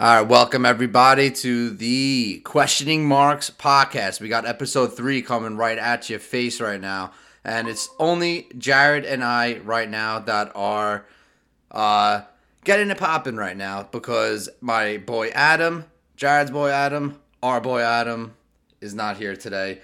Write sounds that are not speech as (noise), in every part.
All right, welcome everybody to the Questioning Marks podcast. We got episode three coming right at your face right now, and it's only Jared and I right now that are uh, getting it popping right now because my boy Adam, Jared's boy Adam, our boy Adam is not here today,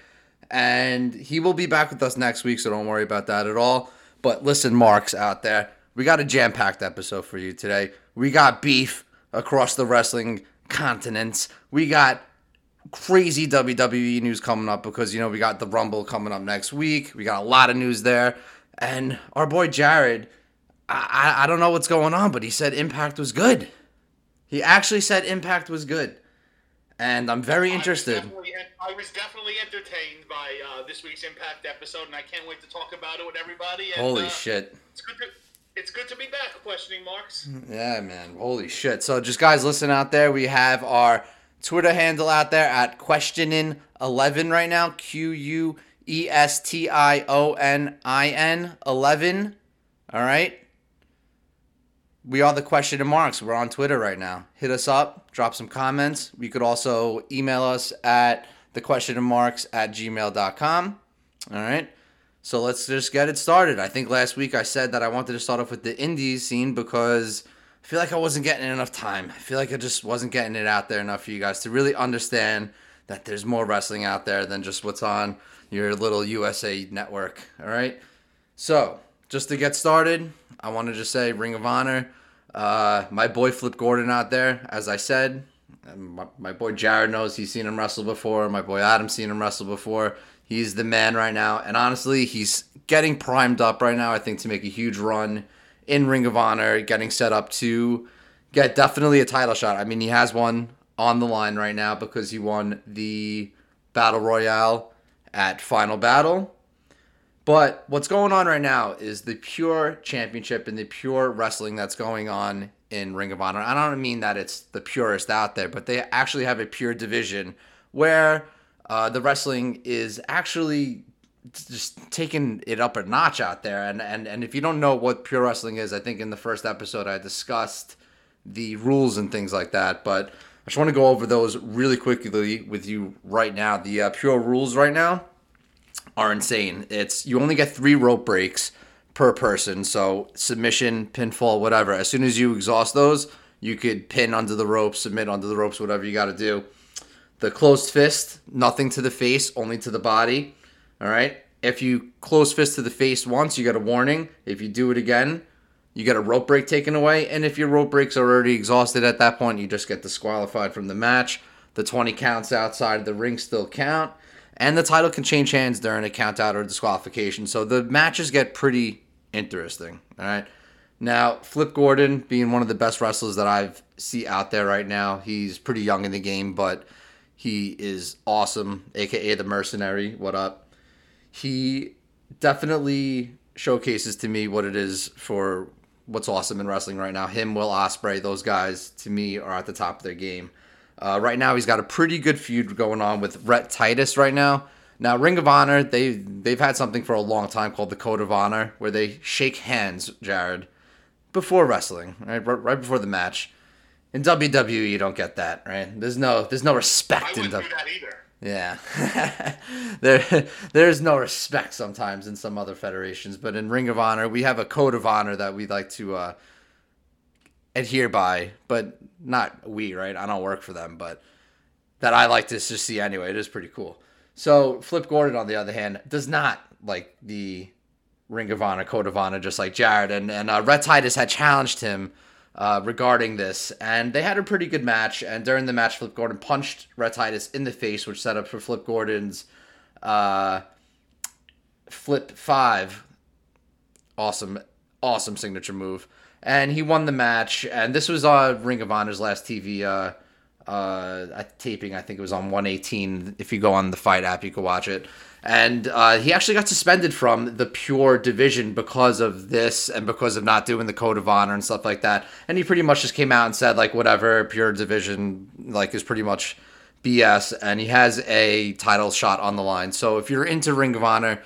and he will be back with us next week. So don't worry about that at all. But listen, Marks out there, we got a jam-packed episode for you today. We got beef across the wrestling continents. We got crazy WWE news coming up because you know we got the Rumble coming up next week. We got a lot of news there, and our boy Jared, I I, I don't know what's going on, but he said Impact was good. He actually said Impact was good, and I'm very interested. I was definitely, I was definitely entertained by uh, this week's Impact episode, and I can't wait to talk about it with everybody. And, Holy uh, shit! It's good to it's good to be back. Questioning marks. Yeah, man. Holy shit. So just guys listen out there. We have our Twitter handle out there at questioning eleven right now. Q U E S T I O N I N eleven. All right. We are the question marks. We're on Twitter right now. Hit us up, drop some comments. You could also email us at the question marks at gmail.com. All right. So let's just get it started. I think last week I said that I wanted to start off with the indies scene because I feel like I wasn't getting enough time. I feel like I just wasn't getting it out there enough for you guys to really understand that there's more wrestling out there than just what's on your little USA network. All right. So just to get started, I want to just say Ring of Honor. Uh, my boy Flip Gordon out there, as I said, my, my boy Jared knows he's seen him wrestle before. My boy Adam's seen him wrestle before. He's the man right now, and honestly, he's getting primed up right now. I think to make a huge run in Ring of Honor, getting set up to get definitely a title shot. I mean, he has one on the line right now because he won the Battle Royale at Final Battle. But what's going on right now is the pure championship and the pure wrestling that's going on in Ring of Honor. I don't mean that it's the purest out there, but they actually have a pure division where uh, the wrestling is actually just taking it up a notch out there. And, and, and if you don't know what pure wrestling is, I think in the first episode I discussed the rules and things like that. But I just want to go over those really quickly with you right now. The uh, pure rules right now are insane. It's you only get three rope breaks per person, so submission, pinfall, whatever. As soon as you exhaust those, you could pin under the ropes, submit under the ropes, whatever you got to do. The closed fist, nothing to the face, only to the body. All right. If you close fist to the face once, you get a warning. If you do it again, you get a rope break taken away. And if your rope breaks are already exhausted at that point, you just get disqualified from the match. The 20 counts outside the ring still count. And the title can change hands during a count out or disqualification. So the matches get pretty interesting. All right. Now, Flip Gordon being one of the best wrestlers that I've see out there right now. He's pretty young in the game, but he is awesome, aka the mercenary. What up? He definitely showcases to me what it is for what's awesome in wrestling right now. Him, Will Ospreay, those guys to me are at the top of their game. Uh, right now, he's got a pretty good feud going on with Rhett Titus right now. Now, Ring of Honor, they they've had something for a long time called the Code of Honor, where they shake hands, Jared, before wrestling, right, right, right before the match. In WWE, you don't get that, right? There's no there's no I respect in wouldn't WWE. do that either. Yeah, (laughs) there there's no respect sometimes in some other federations, but in Ring of Honor, we have a code of honor that we like to uh, adhere by, but not we, right? I don't work for them, but that I like to just see anyway. It is pretty cool. So Flip Gordon, on the other hand, does not like the Ring of Honor, Code of Honor, just like Jared. And and uh, Rhett Titus had challenged him uh, regarding this, and they had a pretty good match. And during the match, Flip Gordon punched Rhett Titus in the face, which set up for Flip Gordon's uh, Flip Five. Awesome, awesome signature move. And he won the match. And this was uh, Ring of Honor's last TV uh, uh, taping. I think it was on 118. If you go on the FITE app, you can watch it. And uh, he actually got suspended from the pure division because of this and because of not doing the code of honor and stuff like that. And he pretty much just came out and said like whatever pure division like is pretty much BS. And he has a title shot on the line. So if you're into Ring of Honor,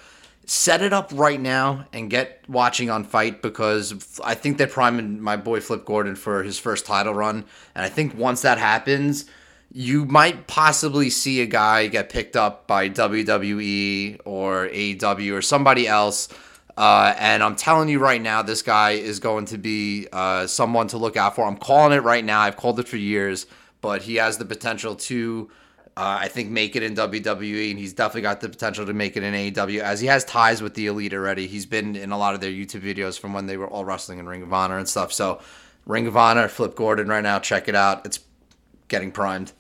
set it up right now and get watching on FITE because I think they're priming my boy Flip Gordon for his first title run. And I think once that happens, you might possibly see a guy get picked up by WWE or AEW or somebody else. Uh, and I'm telling you right now, this guy is going to be uh, someone to look out for. I'm calling it right now. I've called it for years, but he has the potential to uh, I think make it in WWE, and he's definitely got the potential to make it in AEW as he has ties with the Elite already. He's been in a lot of their YouTube videos from when they were all wrestling in Ring of Honor and stuff. So, Ring of Honor, Flip Gordon right now, check it out. It's getting primed.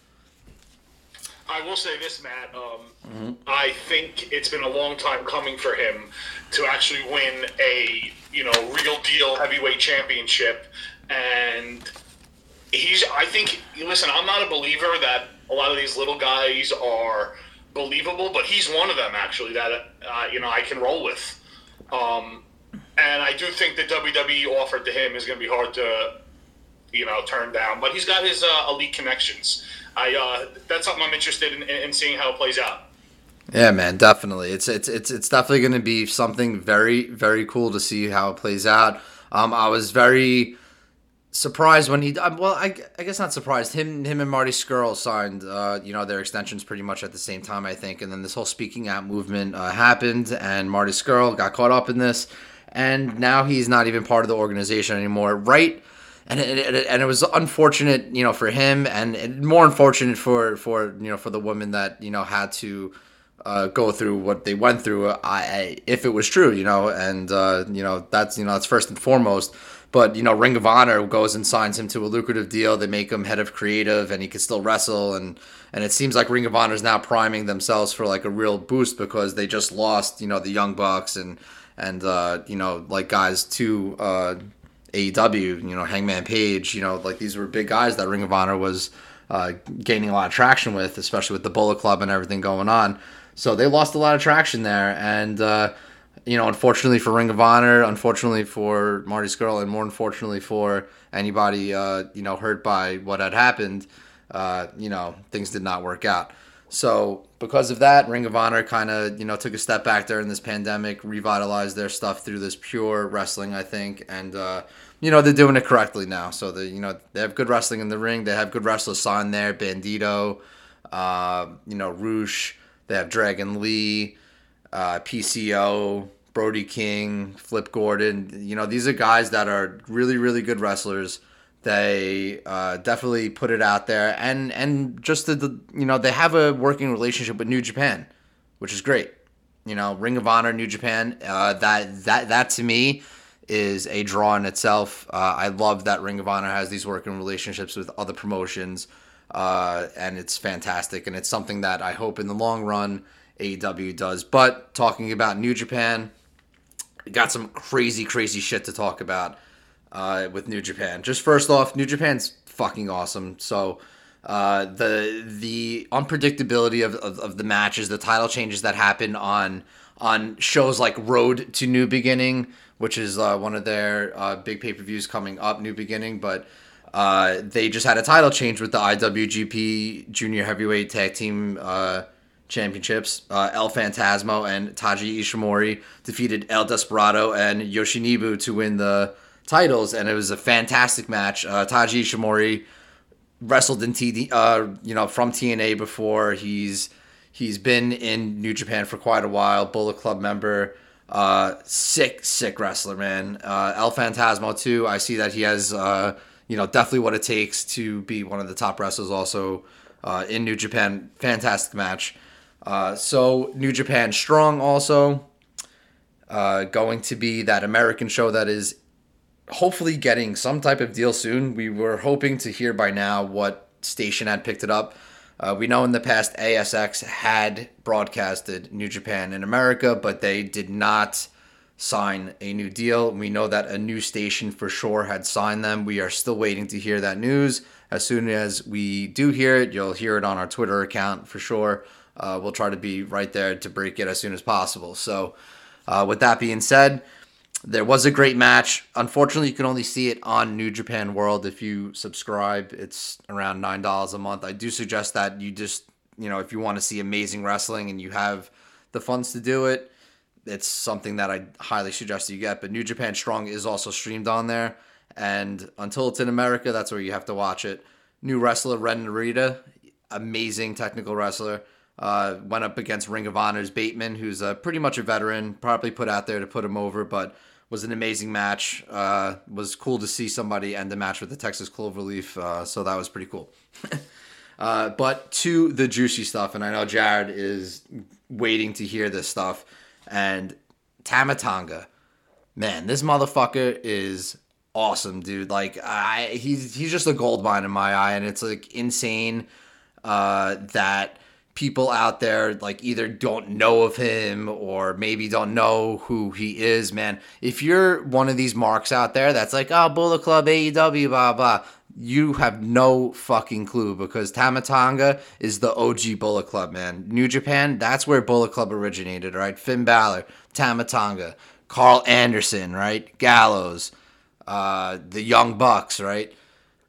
I will say this, Matt. Um, mm-hmm. I think it's been a long time coming for him to actually win a you know real deal heavyweight championship, and he's. I think. Listen, I'm not a believer that a lot of these little guys are believable, but he's one of them actually that uh, you know I can roll with. Um, and I do think the WWE offered to him is going to be hard to you know turn down, but he's got his uh, elite connections. I uh, that's something I'm interested in, in seeing how it plays out. Yeah, man, definitely. It's it's it's it's definitely going to be something very very cool to see how it plays out. Um, I was very surprised when he um, well I, I guess not surprised. Him him and Marty Scurll signed uh, you know their extensions pretty much at the same time I think. And then this whole speaking out movement uh, happened and Marty Scurll got caught up in this. And now he's not even part of the organization anymore. Right. And it, and it was unfortunate you know for him and more unfortunate for for you know for the woman that you know had to uh, go through what they went through I, I if it was true you know and uh, you know that's you know that's first and foremost but you know, Ring of Honor goes and signs him to a lucrative deal. They make him head of creative, and he can still wrestle. and And it seems like Ring of Honor is now priming themselves for like a real boost because they just lost, you know, the Young Bucks and and uh, you know, like guys to uh, AEW. You know, Hangman Page. You know, like these were big guys that Ring of Honor was uh, gaining a lot of traction with, especially with the Bullet Club and everything going on. So they lost a lot of traction there, and uh, you know, unfortunately for Ring of Honor, unfortunately for Marty Scurll, and more unfortunately for anybody, uh, you know, hurt by what had happened, uh, you know, things did not work out. So because of that, Ring of Honor kind of, you know, took a step back during this pandemic, revitalized their stuff through this pure wrestling, I think, and uh, you know they're doing it correctly now. So they, you know, they have good wrestling in the ring. They have good wrestlers signed there, Bandito, uh, you know, Rush. They have Dragon Lee uh, PCO, Brody King, Flip Gordon. You know, these are guys that are really, really good wrestlers. They uh, definitely put it out there, and and just the, the you know they have a working relationship with New Japan, which is great. You know, Ring of Honor, New Japan. Uh, that that that to me is a draw in itself. Uh, I love that Ring of Honor has these working relationships with other promotions, uh, and it's fantastic. And it's something that I hope in the long run AEW does. But talking about New Japan, got some crazy, crazy shit to talk about uh, with New Japan. Just first off, New Japan's fucking awesome. So uh, the the unpredictability of, of, of, the matches, the title changes that happen on on shows like Road to New Beginning, which is uh, one of their uh, big pay per views coming up, New Beginning, but. Uh, they just had a title change with the IWGP Junior Heavyweight Tag Team uh, championships. Uh, El Phantasmo and Taiji Ishimori defeated El Desperado and Yoshinobu to win the titles, and it was a fantastic match. Uh, Taiji Ishimori wrestled in TD, uh, you know, from TNA before. He's he's been in New Japan for quite a while. Bullet Club member. Uh, sick, sick wrestler, man. Uh, El Phantasmo too. I see that he has, uh, you know, definitely what it takes to be one of the top wrestlers. Also, uh, in New Japan, fantastic match. Uh, so New Japan Strong also uh, going to be that American show that is hopefully getting some type of deal soon. We were hoping to hear by now what station had picked it up. Uh, we know in the past AXS had broadcasted New Japan in America, but they did not sign a new deal. We know that a new station for sure had signed them. We are still waiting to hear that news. As soon as we do hear it, you'll hear it on our Twitter account for sure uh, we'll try to be right there to break it as soon as possible. So, uh, with that being said, there was a great match. Unfortunately, you can only see it on New Japan World if you subscribe. It's around nine dollars a month. I do suggest that you just, you know, if you want to see amazing wrestling and you have the funds to do it, it's something that I highly suggest you get. But New Japan Strong is also streamed on there, and until it's in America, that's where you have to watch it. New wrestler Ren Narita, amazing technical wrestler. Uh, went up against Ring of Honor's Bateman, who's uh, pretty much a veteran, probably put out there to put him over, but was an amazing match. Uh, was cool to see somebody end the match with the Texas Cloverleaf, uh, so that was pretty cool. (laughs) uh, but to the juicy stuff, and I know Jared is waiting to hear this stuff. And Tama Tonga, man, this motherfucker is awesome, dude. Like I, he's he's just a gold mine in my eye, and it's like insane uh, that people out there like either don't know of him or maybe don't know who he is, man. If you're one of these marks out there that's like, oh, Bullet Club, AEW, blah, blah, you have no fucking clue because Tama Tonga is the OG Bullet Club, man. New Japan, that's where Bullet Club originated, right? Finn Balor, Tama Tonga, Karl Anderson, right? Gallows, uh, the Young Bucks, right?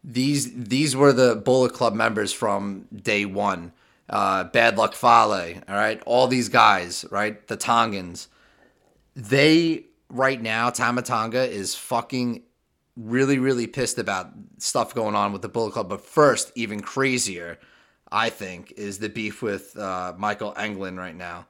These these were the Bullet Club members from day one uh, Bad Luck Fale, all right, all these guys, right, the Tongans, they right now, Tama Tonga is fucking really, really pissed about stuff going on with the Bullet Club. But first, even crazier, I think, is the beef with uh, Michael Englund right now.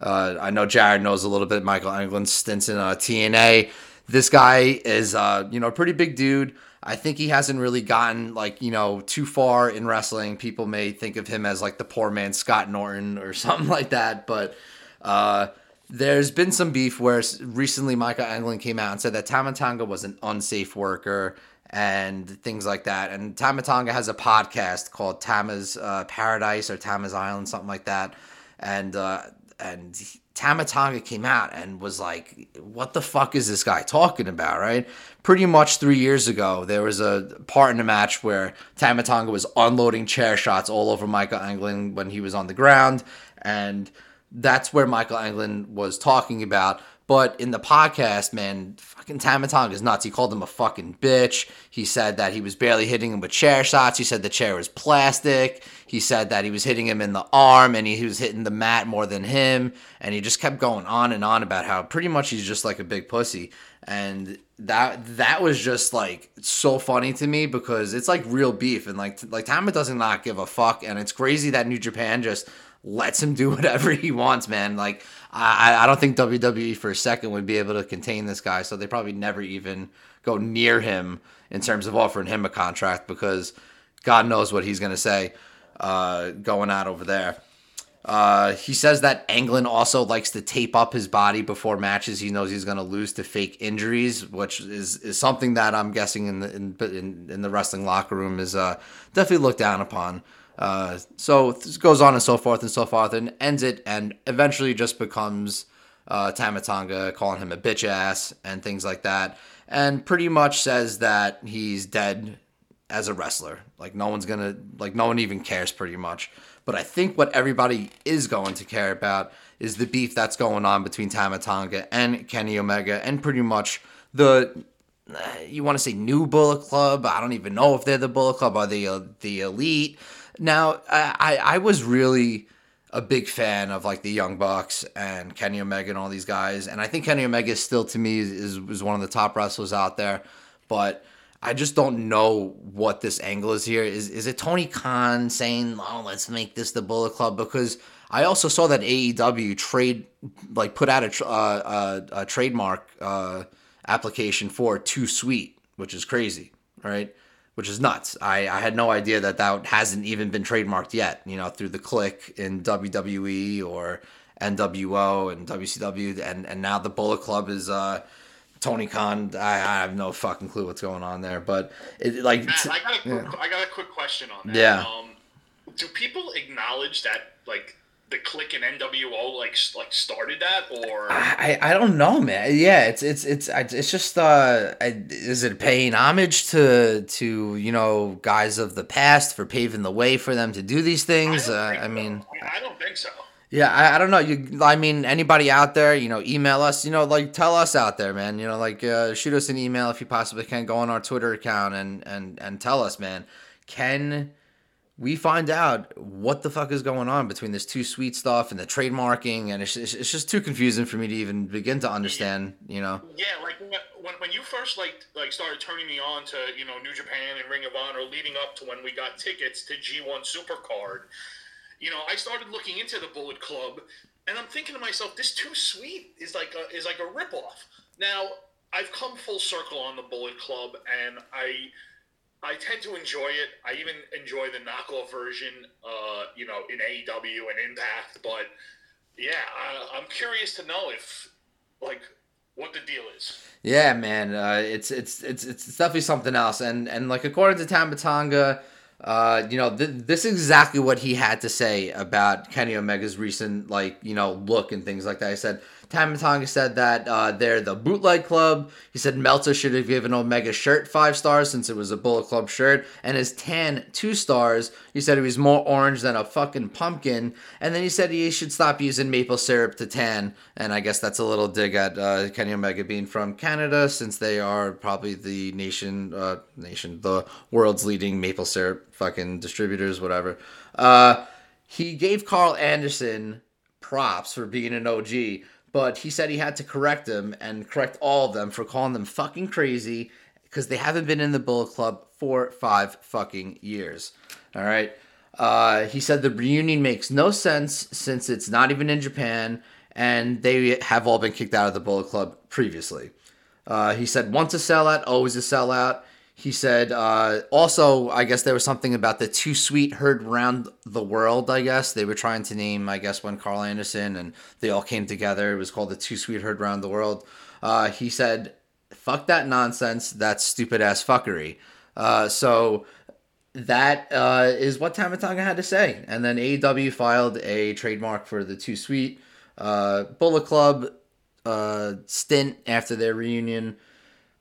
Uh, I know Jared knows a little bit Michael Englund stints in uh, TNA. This guy is, uh, you know, a pretty big dude. I think he hasn't really gotten like you know too far in wrestling. People may think of him as like the poor man Scott Norton or (laughs) something like that, but uh, there's been some beef where recently Micah Englund came out and said that Tama Tonga was an unsafe worker and things like that. And Tama Tonga has a podcast called Tama's uh, Paradise or Tama's Island, something like that. And uh, and Tama Tonga came out and was like, "What the fuck is this guy talking about?" Right? Pretty much three years ago, there was a part in the match where Tama Tonga was unloading chair shots all over Michael Englund when he was on the ground, and that's where Michael Englund was talking about. But in the podcast, man, fucking Tama Tonga is nuts. He called him a fucking bitch. He said that he was barely hitting him with chair shots. He said the chair was plastic. He said that he was hitting him in the arm and he, he was hitting the mat more than him. And he just kept going on and on about how pretty much he's just like a big pussy. And that that was just like so funny to me because it's like real beef and like like Tama doesn't not give a fuck and it's crazy that New Japan just lets him (laughs) do whatever he wants, man. Like I, I don't think WWE for a second would be able to contain this guy, so they probably never even go near him in terms of offering him a contract because God knows what he's gonna say uh, going out over there. Uh, he says that Englund also likes to tape up his body before matches. He knows he's going to lose to fake injuries, which is, is something that I'm guessing in the in, in, in the wrestling locker room is uh, definitely looked down upon. Uh, so this goes on and so forth and so forth, and ends it, and eventually just becomes uh, Tama Tonga calling him a bitch ass and things like that, and pretty much says that he's dead as a wrestler. Like no one's gonna, like no one even cares pretty much. But I think what everybody is going to care about is the beef that's going on between Tama Tonga and Kenny Omega, and pretty much the you want to say new Bullet Club. I don't even know if they're the Bullet Club or the uh, the Elite. Now, I, I was really a big fan of like the Young Bucks and Kenny Omega and all these guys, and I think Kenny Omega is still to me is is one of the top wrestlers out there, but. I just don't know what this angle is here. Is is it Tony Khan saying, "Oh, let's make this the Bullet Club"? Because I also saw that AEW trade like put out a, uh, a, a trademark uh, application for Too Sweet, which is crazy, right? which is nuts. I, I had no idea that that hasn't even been trademarked yet, you know, through the Kliq in WWE or NWO and WCW. And, and now the Bullet Club is uh, Tony Khan. I, I have no fucking clue what's going on there. But it like. Matt, I, got a quick, yeah. I got a quick question on that. Yeah. Um, do people acknowledge that, like, the Kliq and NWO like like started that or I I don't know man yeah it's it's it's it's just uh is it paying homage to to you know guys of the past for paving the way for them to do these things I, uh, I mean so. I don't think so yeah I, I don't know you I mean anybody out there you know email us you know like tell us out there man you know like uh, shoot us an email if you possibly can go on our Twitter account and and and tell us man can we find out what the fuck is going on between this too sweet stuff and the trademarking, and it's, it's just too confusing for me to even begin to understand. You know? Yeah, like when, when you first like like started turning me on to you know New Japan and Ring of Honor, leading up to when we got tickets to G1 Supercard, you know, I started looking into the Bullet Club, and I'm thinking to myself, this too sweet is like a is like a ripoff. Now I've come full circle on the Bullet Club, and I I tend to enjoy it. I even enjoy the knockoff version, uh, you know, in AEW and Impact. But yeah, I, I'm curious to know if, like, what the deal is. Yeah, man, uh, it's it's it's it's definitely something else. And and like according to Tama Tonga, uh, you know, th- this is exactly what he had to say about Kenny Omega's recent like you know look and things like that. I said Tama Tonga said that uh, they're the bootleg club. He said Meltzer should have given Omega shirt five stars since it was a Bullet Club shirt, and his tan two stars. He said he was more orange than a fucking pumpkin, and then he said he should stop using maple syrup to tan. And I guess that's a little dig at uh, Kenny Omega being from Canada, since they are probably the nation, uh, nation, the world's leading maple syrup fucking distributors, whatever. Uh, he gave Karl Anderson props for being an OG but he said he had to correct them and correct all of them for calling them fucking crazy because they haven't been in the Bullet Club for five fucking years. All right. Uh, he said the reunion makes no sense since it's not even in Japan and they have all been kicked out of the Bullet Club previously. Uh, he said once a sellout, always a sellout. He said, uh, also, I guess there was something about the too sweet heard around the world, I guess. They were trying to name, I guess, when Karl Anderson and they all came together. It was called the too sweet heard around the world. Uh, he said, fuck that nonsense. That's stupid ass fuckery. Uh, so that uh, is what Tama Tonga had to say. And then AEW filed a trademark for the too sweet uh, Bullet Club uh, stint after their reunion.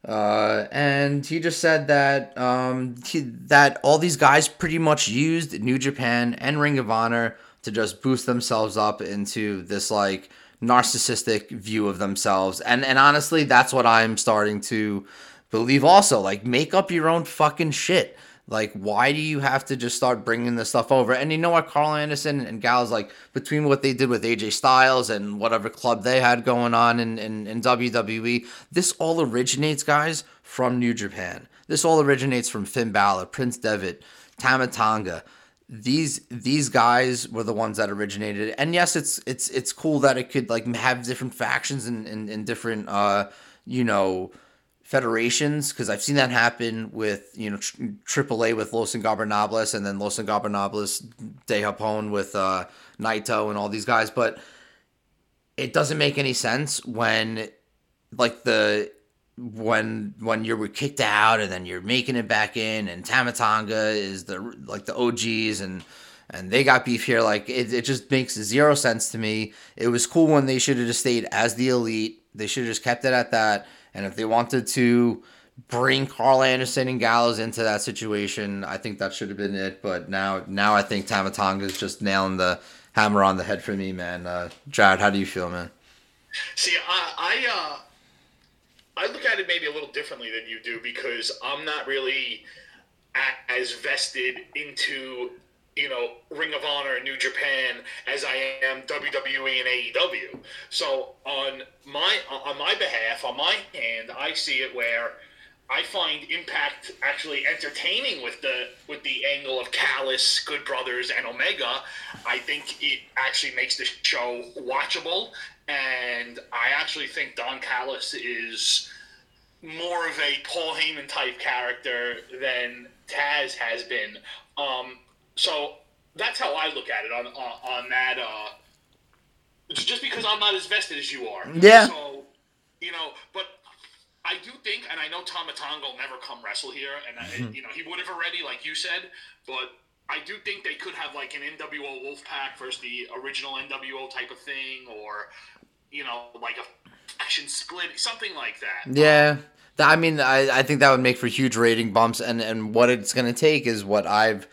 Uh, and he just said that um, he, that all these guys pretty much used New Japan and Ring of Honor to just boost themselves up into this like narcissistic view of themselves. And and honestly, that's what I'm starting to believe. Also, like make up your own fucking shit. Like, why do you have to just start bringing this stuff over? And you know what, Karl Anderson and Gallows, like, between what they did with AJ Styles and whatever club they had going on in, in, in WWE, this all originates, guys, from New Japan. This all originates from Finn Balor, Prince Devitt, Tama Tonga These these guys were the ones that originated, and yes, it's it's it's cool that it could like have different factions and, and, and different uh you know federations because I've seen that happen with you know AAA with Los Ingobernables and then Los Ingobernables de Japón with uh, Naito and all these guys, but it doesn't make any sense when like the when when you're kicked out and then you're making it back in and Tama Tonga is the like the OGs and and they got beef here like it, it just makes zero sense to me. It was cool when they should have just stayed as the elite. They should have just kept it at that and if they wanted to bring Karl Anderson and Gallows into that situation, I think that should have been it. But now, now I think Tama Tonga is just nailing the hammer on the head for me, man. Uh, Jared, how do you feel, man? See, I, I, uh, I look at it maybe a little differently than you do because I'm not really as vested into you know, Ring of Honor New Japan as I am WWE and AEW. So on my on my behalf, on my hand, I see it where I find Impact actually entertaining with the with the angle of Callis, Good Brothers, and Omega. I think it actually makes the show watchable, and I actually think Don Callis is more of a Paul Heyman type character than Taz has been. Um, so that's how I look at it on uh, on that. Uh, just because I'm not as vested as you are. Yeah. So, you know, but I do think, and I know Tama Tonga will never come wrestle here, and mm-hmm. you know he would have already, like you said, but. I do think they could have like an NWO Wolfpack versus the original NWO type of thing, or you know, like a faction split, something like that. Yeah, I mean, I, I think that would make for huge rating bumps, and and what it's going to take is what I've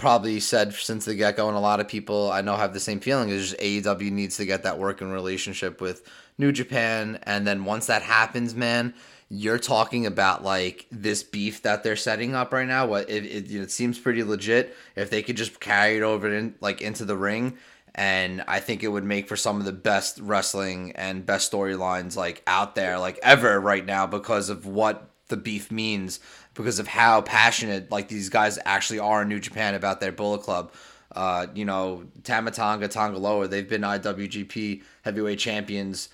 probably said since the get go, and a lot of people I know have the same feeling is just AEW needs to get that working relationship with New Japan, and then once that happens, man, you're talking about like this beef that they're setting up right now. What it, it, it seems pretty legit. If they could just carry it over in like into the ring, and I think it would make for some of the best wrestling and best storylines like out there like ever right now because of what the beef means because of how passionate like these guys actually are in New Japan about their Bullet Club. Uh, you know, Tama Tonga, Tanga Loa, they've been IWGP heavyweight champions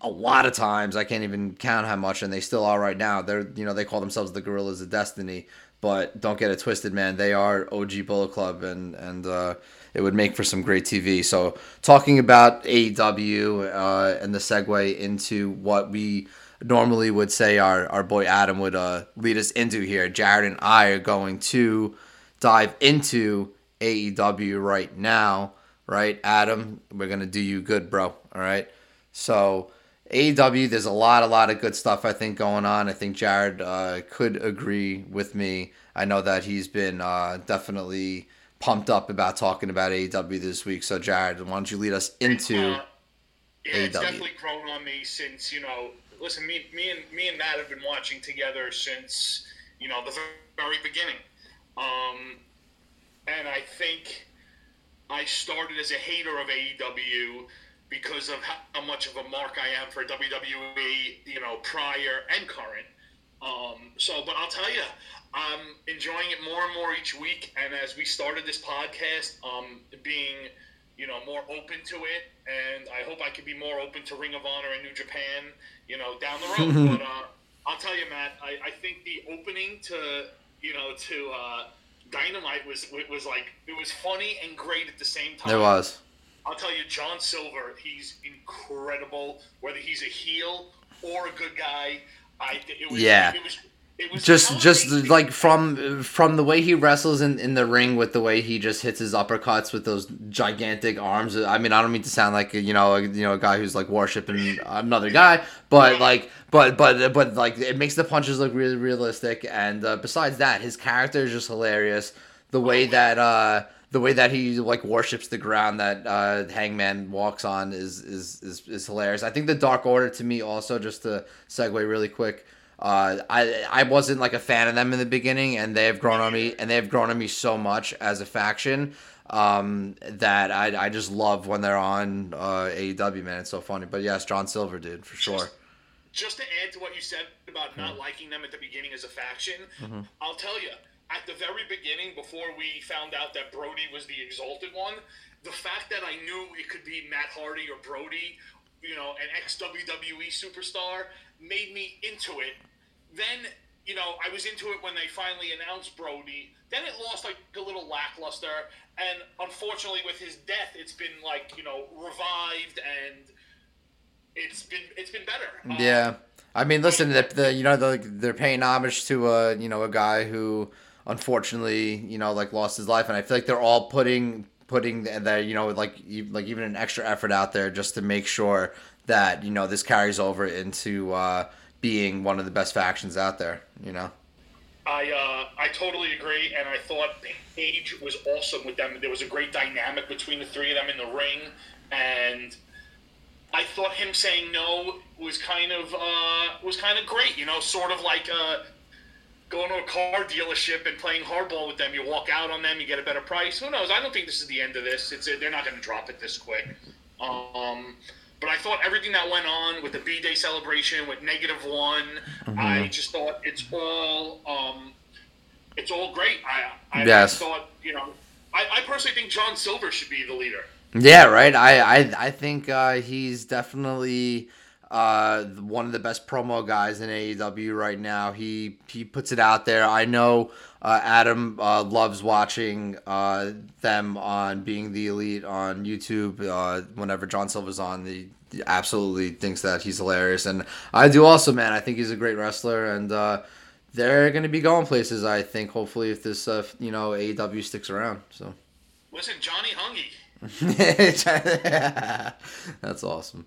a lot of times. I can't even count how much, and they still are right now. They're you know they call themselves the Gorillas of Destiny, but don't get it twisted, man. They are OG Bullet Club, and and uh, it would make for some great TV. So talking about AEW uh, and the segue into what we normally would say our, our boy Adam would uh, lead us into here. Jared and I are going to dive into AEW right now, right? Adam, we're going to do you good, bro. All right. So AEW, there's a lot, a lot of good stuff I think going on. I think Jared uh, could agree with me. I know that he's been uh, definitely pumped up about talking about AEW this week. So Jared, why don't you lead us into yeah, AEW? It's definitely grown on me since you know. Listen, me, me and me and Matt have been watching together since you know the very beginning, um, and I think I started as a hater of AEW because of how much of a mark I am for WWE, you know, prior and current. Um, so, but I'll tell you, I'm enjoying it more and more each week. And as we started this podcast, um, being, you know, more open to it, and I hope I can be more open to Ring of Honor and New Japan, you know, down the road. (laughs) but uh, I'll tell you, Matt, I, I think the opening to, you know, to uh, Dynamite was it was like it was funny and great at the same time. It was. I'll tell you, John Silver, he's incredible. Whether he's a heel or a good guy, I it was, yeah. It was, it was just just like from from the way he wrestles in, in the ring with the way he just hits his uppercuts with those gigantic arms. I mean, I don't mean to sound like you know a, you know a guy who's like worshiping another guy, but like but but but like it makes the punches look really realistic. And uh, besides that, his character is just hilarious. The way that uh the way that he like worships the ground that uh, Hangman walks on is, is is is hilarious. I think the Dark Order to me also just to segue really quick. Uh, I I wasn't like a fan of them in the beginning, and they have grown on me, and they have grown on me so much as a faction um, that I, I just love when they're on uh, AEW. Man, it's so funny. But yes, John Silver, dude, for sure. Just, just to add to what you said about not mm-hmm. liking them at the beginning as a faction, mm-hmm. I'll tell you at the very beginning, before we found out that Brodie was the exalted one, the fact that I knew it could be Matt Hardy or Brodie, you know, an ex WWE superstar, made me into it. Then, you know, I was into it when they finally announced Brodie. Then it lost like a little lackluster, and unfortunately, with his death, it's been like you know revived and it's been it's been better. Yeah. Um, I mean, listen, the, the you know the, they're paying homage to a you know a guy who unfortunately, you know, like lost his life, and I feel like they're all putting putting their you know like like even an extra effort out there just to make sure that you know this carries over into uh, being one of the best factions out there. You know. I uh, I totally agree, and I thought Page was awesome with them. There was a great dynamic between the three of them in the ring, and I thought him saying no was kind of uh, was kind of great. You know, sort of like uh, going to a car dealership and playing hardball with them. You walk out on them, you get a better price. Who knows? I don't think this is the end of this. It's a, they're not going to drop it this quick. Um, but I thought everything that went on with the B Day celebration, with negative one, mm-hmm. I just thought it's all um, it's all great. I, I, yes. Thought you know I, I personally think John Silver should be the leader. Yeah, right. I I, I think uh, he's definitely uh, one of the best promo guys in AEW right now. He he puts it out there. I know uh, Adam uh, loves watching uh, them on Being the Elite on YouTube. Uh, whenever John Silver's on, he absolutely thinks that he's hilarious, and I do also, man. I think he's a great wrestler, and uh, they're going to be going places. I think hopefully if this you know AEW sticks around. So listen, Johnny Hungee. (laughs) That's awesome.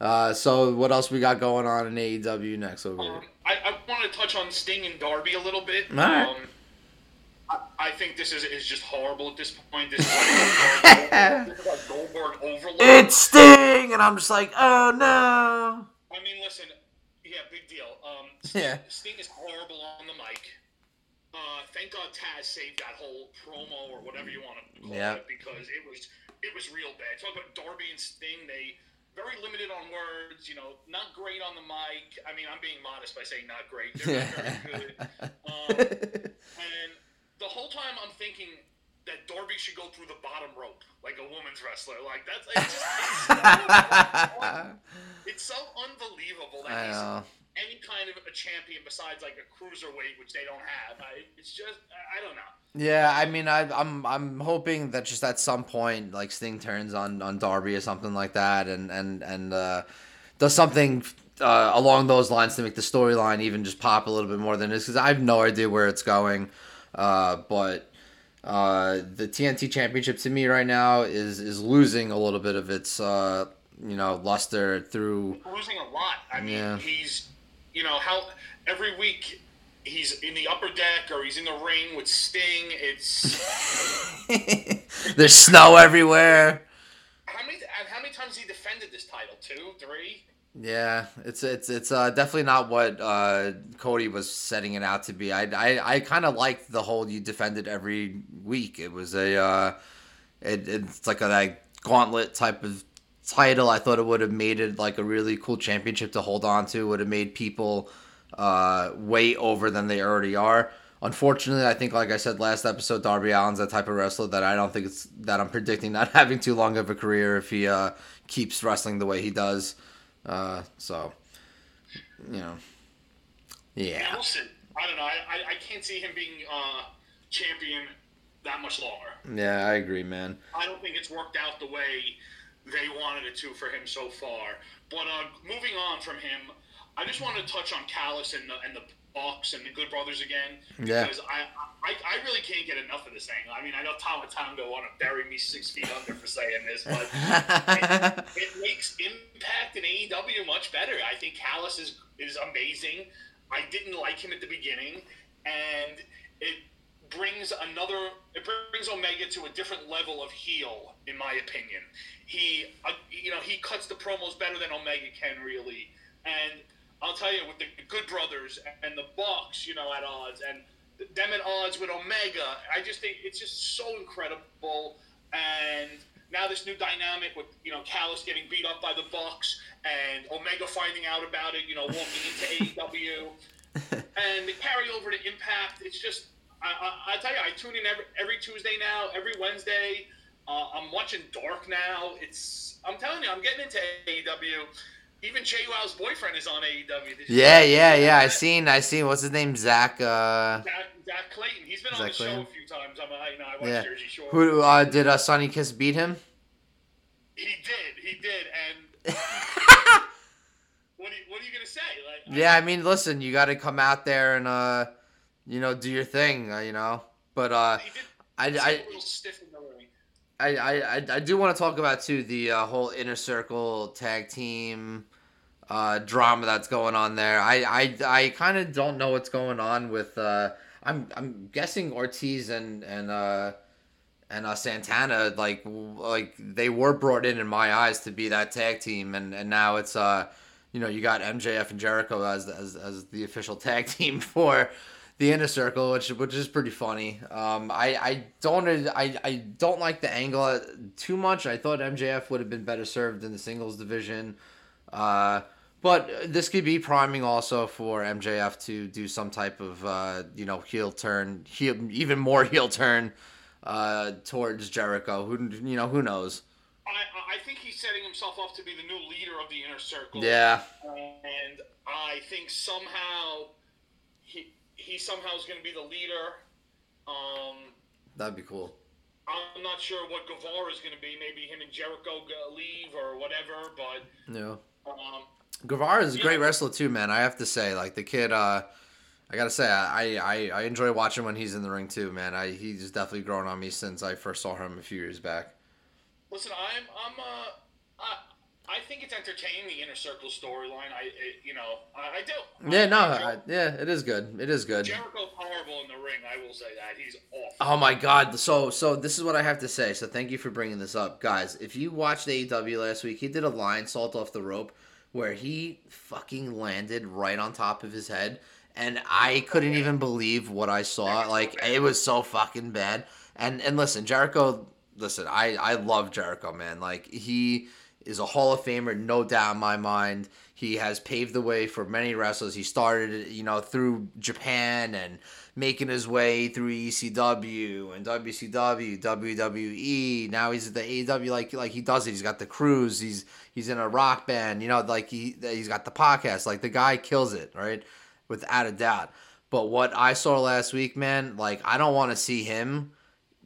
Uh, so what else we got going on in AEW next over um, I, I want to touch on Sting and Darby a little bit. All right. Um, I, I think this is is just horrible at this point. This is like (laughs) Goldberg, like Goldberg overload. It's Sting, and I'm just like, oh no. I mean, listen, Yeah, big deal. Um, Sting, Yeah. Sting is horrible on the mic. Uh, thank God Taz saved that whole promo or whatever you want to call Yeah. it because it was it was real bad. Talk about Darby and Sting. They very limited on words. You know, not great on the mic. I mean, I'm being modest by saying not great. They're not very (laughs) good. Um, and the whole time I'm thinking that Darby should go through the bottom rope like a woman's wrestler. Like that's it's just it's so, it's so unbelievable that he's any kind of a champion besides like a cruiserweight, which they don't have. I, it's just I I don't know. Yeah, I mean, I, I'm I'm hoping that just at some point, like Sting turns on on Darby or something like that, and and and uh, does something uh, along those lines to make the storyline even just pop a little bit more than this, because I have no idea where it's going. Uh, but uh, the TNT Championship to me right now is is losing a little bit of its uh, you know luster through. Losing a lot. I mean, Yeah. he's you know how every week. He's in the upper deck, or he's in the ring with Sting. It's (laughs) There's snow everywhere. how many how many times he defended this title? Two, three. Yeah, it's it's it's uh, definitely not what uh, Cody was setting it out to be. I I, I kind of liked the whole you defended every week. It was a uh, it, it's like a like, gauntlet type of title. I thought it would have made it like a really cool championship to hold on to. Would have made people uh, way over than they already are. Unfortunately, I think like I said last episode, Darby Allin's that type of wrestler that I don't think it's that I'm predicting not (laughs) having too long of a career if he uh, keeps wrestling the way he does. Uh, so, you know, Yeah. I don't know. I, I, I can't see him being uh, champion that much longer. yeah, I agree, man. I don't think it's worked out the way they wanted it to for him so far. But uh, moving on from him, I just wanted to touch on Callis and the and the Bucks and the Good Brothers again Yeah. because I, I I really can't get enough of this angle. I mean, I know Tama Tonga want to bury me six feet under for saying this, but (laughs) it makes Impact and AEW much better. I think Callis is is amazing. I didn't like him at the beginning, and it brings another. It brings Omega to a different level of heel, in my opinion. He, uh, you know, he cuts the promos better than Omega can really, and I'll tell you, with the Good Brothers and the Bucks, you know, at odds, and them at odds with Omega, I just think it's just so incredible. And now this new dynamic with you know Callis getting beat up by the Bucks and Omega finding out about it, you know, walking into (laughs) AEW, and the carry over to Impact. It's just I, I, I tell you, I tune in every every Tuesday now, every Wednesday. Uh, I'm watching Dark now. It's I'm telling you, I'm getting into AEW. Even Jay JWoww's boyfriend is on AEW. Yeah, yeah, yeah. I seen, I seen. What's his name? Zach. Uh, Zach, Zach Clayton. He's been on Zach the show a few times. I'm, I, you know, I watch Yeah. Jersey Shore. who uh, did uh, Sonny Kiss beat him? He did. He did. And (laughs) what are you, what are you gonna say? Like, Yeah, I mean, listen, you got to come out there and uh, you know, do your thing. Uh, you know, but uh, he did. I, I, a little stiff in the ring. I, I, I, do want to talk about too the uh, whole inner circle tag team uh, drama that's going on there. I I, I kind of don't know what's going on with. Uh, I'm I'm guessing Ortiz and and uh, and uh, Santana like like they were brought in in my eyes to be that tag team, and and now it's uh you know you got MJF and Jericho as as as the official tag (laughs) team for the inner circle, which which is pretty funny. Um, I I don't I I don't like the angle too much. I thought MJF would have been better served in the singles division. Uh, but this could be priming also for MJF to do some type of uh, you know heel turn, heel, even more (laughs) heel turn uh, towards Jericho. Who you know who knows? I, I- I think he's setting himself up to be the new leader of the inner circle. Yeah, And I think somehow he he somehow is going to be the leader. Um, that'd be cool. I'm not sure what Guevara is going to be. Maybe him and Jericho leave or whatever. But no. um, Guevara is a great wrestler too, man. I have to say, like the kid, uh, I gotta say, I, I I enjoy watching when he's in the ring too, man. I he's definitely grown on me since I first saw him a few years back. listen, I'm I'm uh I, I think it's entertaining the inner circle storyline. I it, you know I, I do. Yeah, no, I enjoy- I, yeah, it is good. It is good. Jericho's horrible in the ring. I will say that he's awful. Oh my god! So so this is what I have to say. So thank you for bringing this up, guys. If you watched AEW last week, he did a Lionsault off the rope, where he fucking landed right on top of his head, and I couldn't even believe what I saw. Like it was so fucking bad. And and listen, Jericho. Listen, I I love Jericho, man. Like he is a Hall of Famer, no doubt in my mind. He has paved the way for many wrestlers. He started, you know, through Japan and making his way through ECW and WCW, WWE. Now he's at the AEW, like like he does it. He's got the cruise. He's he's in a rock band. You know, like he he's got the podcast. Like the guy kills it, right, without a doubt. But what I saw last week, man, like I don't want to see him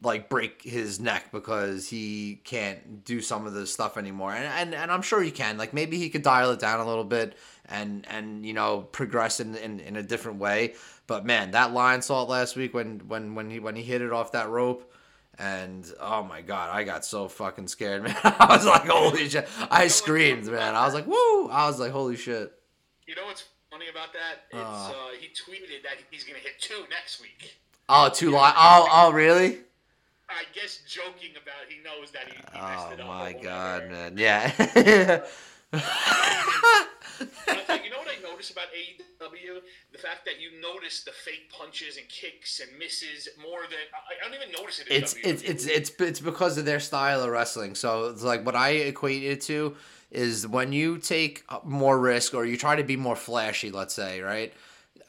like break his neck because he can't do some of this stuff anymore. And, and and I'm sure he can. Like maybe he could dial it down a little bit and and you know progress in, in, in a different way. But man, that Lionsault last week when when when he when he hit it off that rope and oh my god, I got so fucking scared, (laughs) man. I was like, holy shit. I screamed, man. I was like, woo! I was like, holy shit. You know what's funny about that? It's uh, uh, he tweeted that he's gonna hit two next week. Oh, two li- Oh, oh, really? I guess joking about he knows that he, he oh it up. Oh my god, man! Yeah. (laughs) you know what I noticed about AEW? The fact that you notice the fake punches and kicks and misses more than I, I don't even notice it. it's WWE. it's it's it's it's because of their style of wrestling. So it's like what I equate it to is when you take more risk or you try to be more flashy. Let's say right,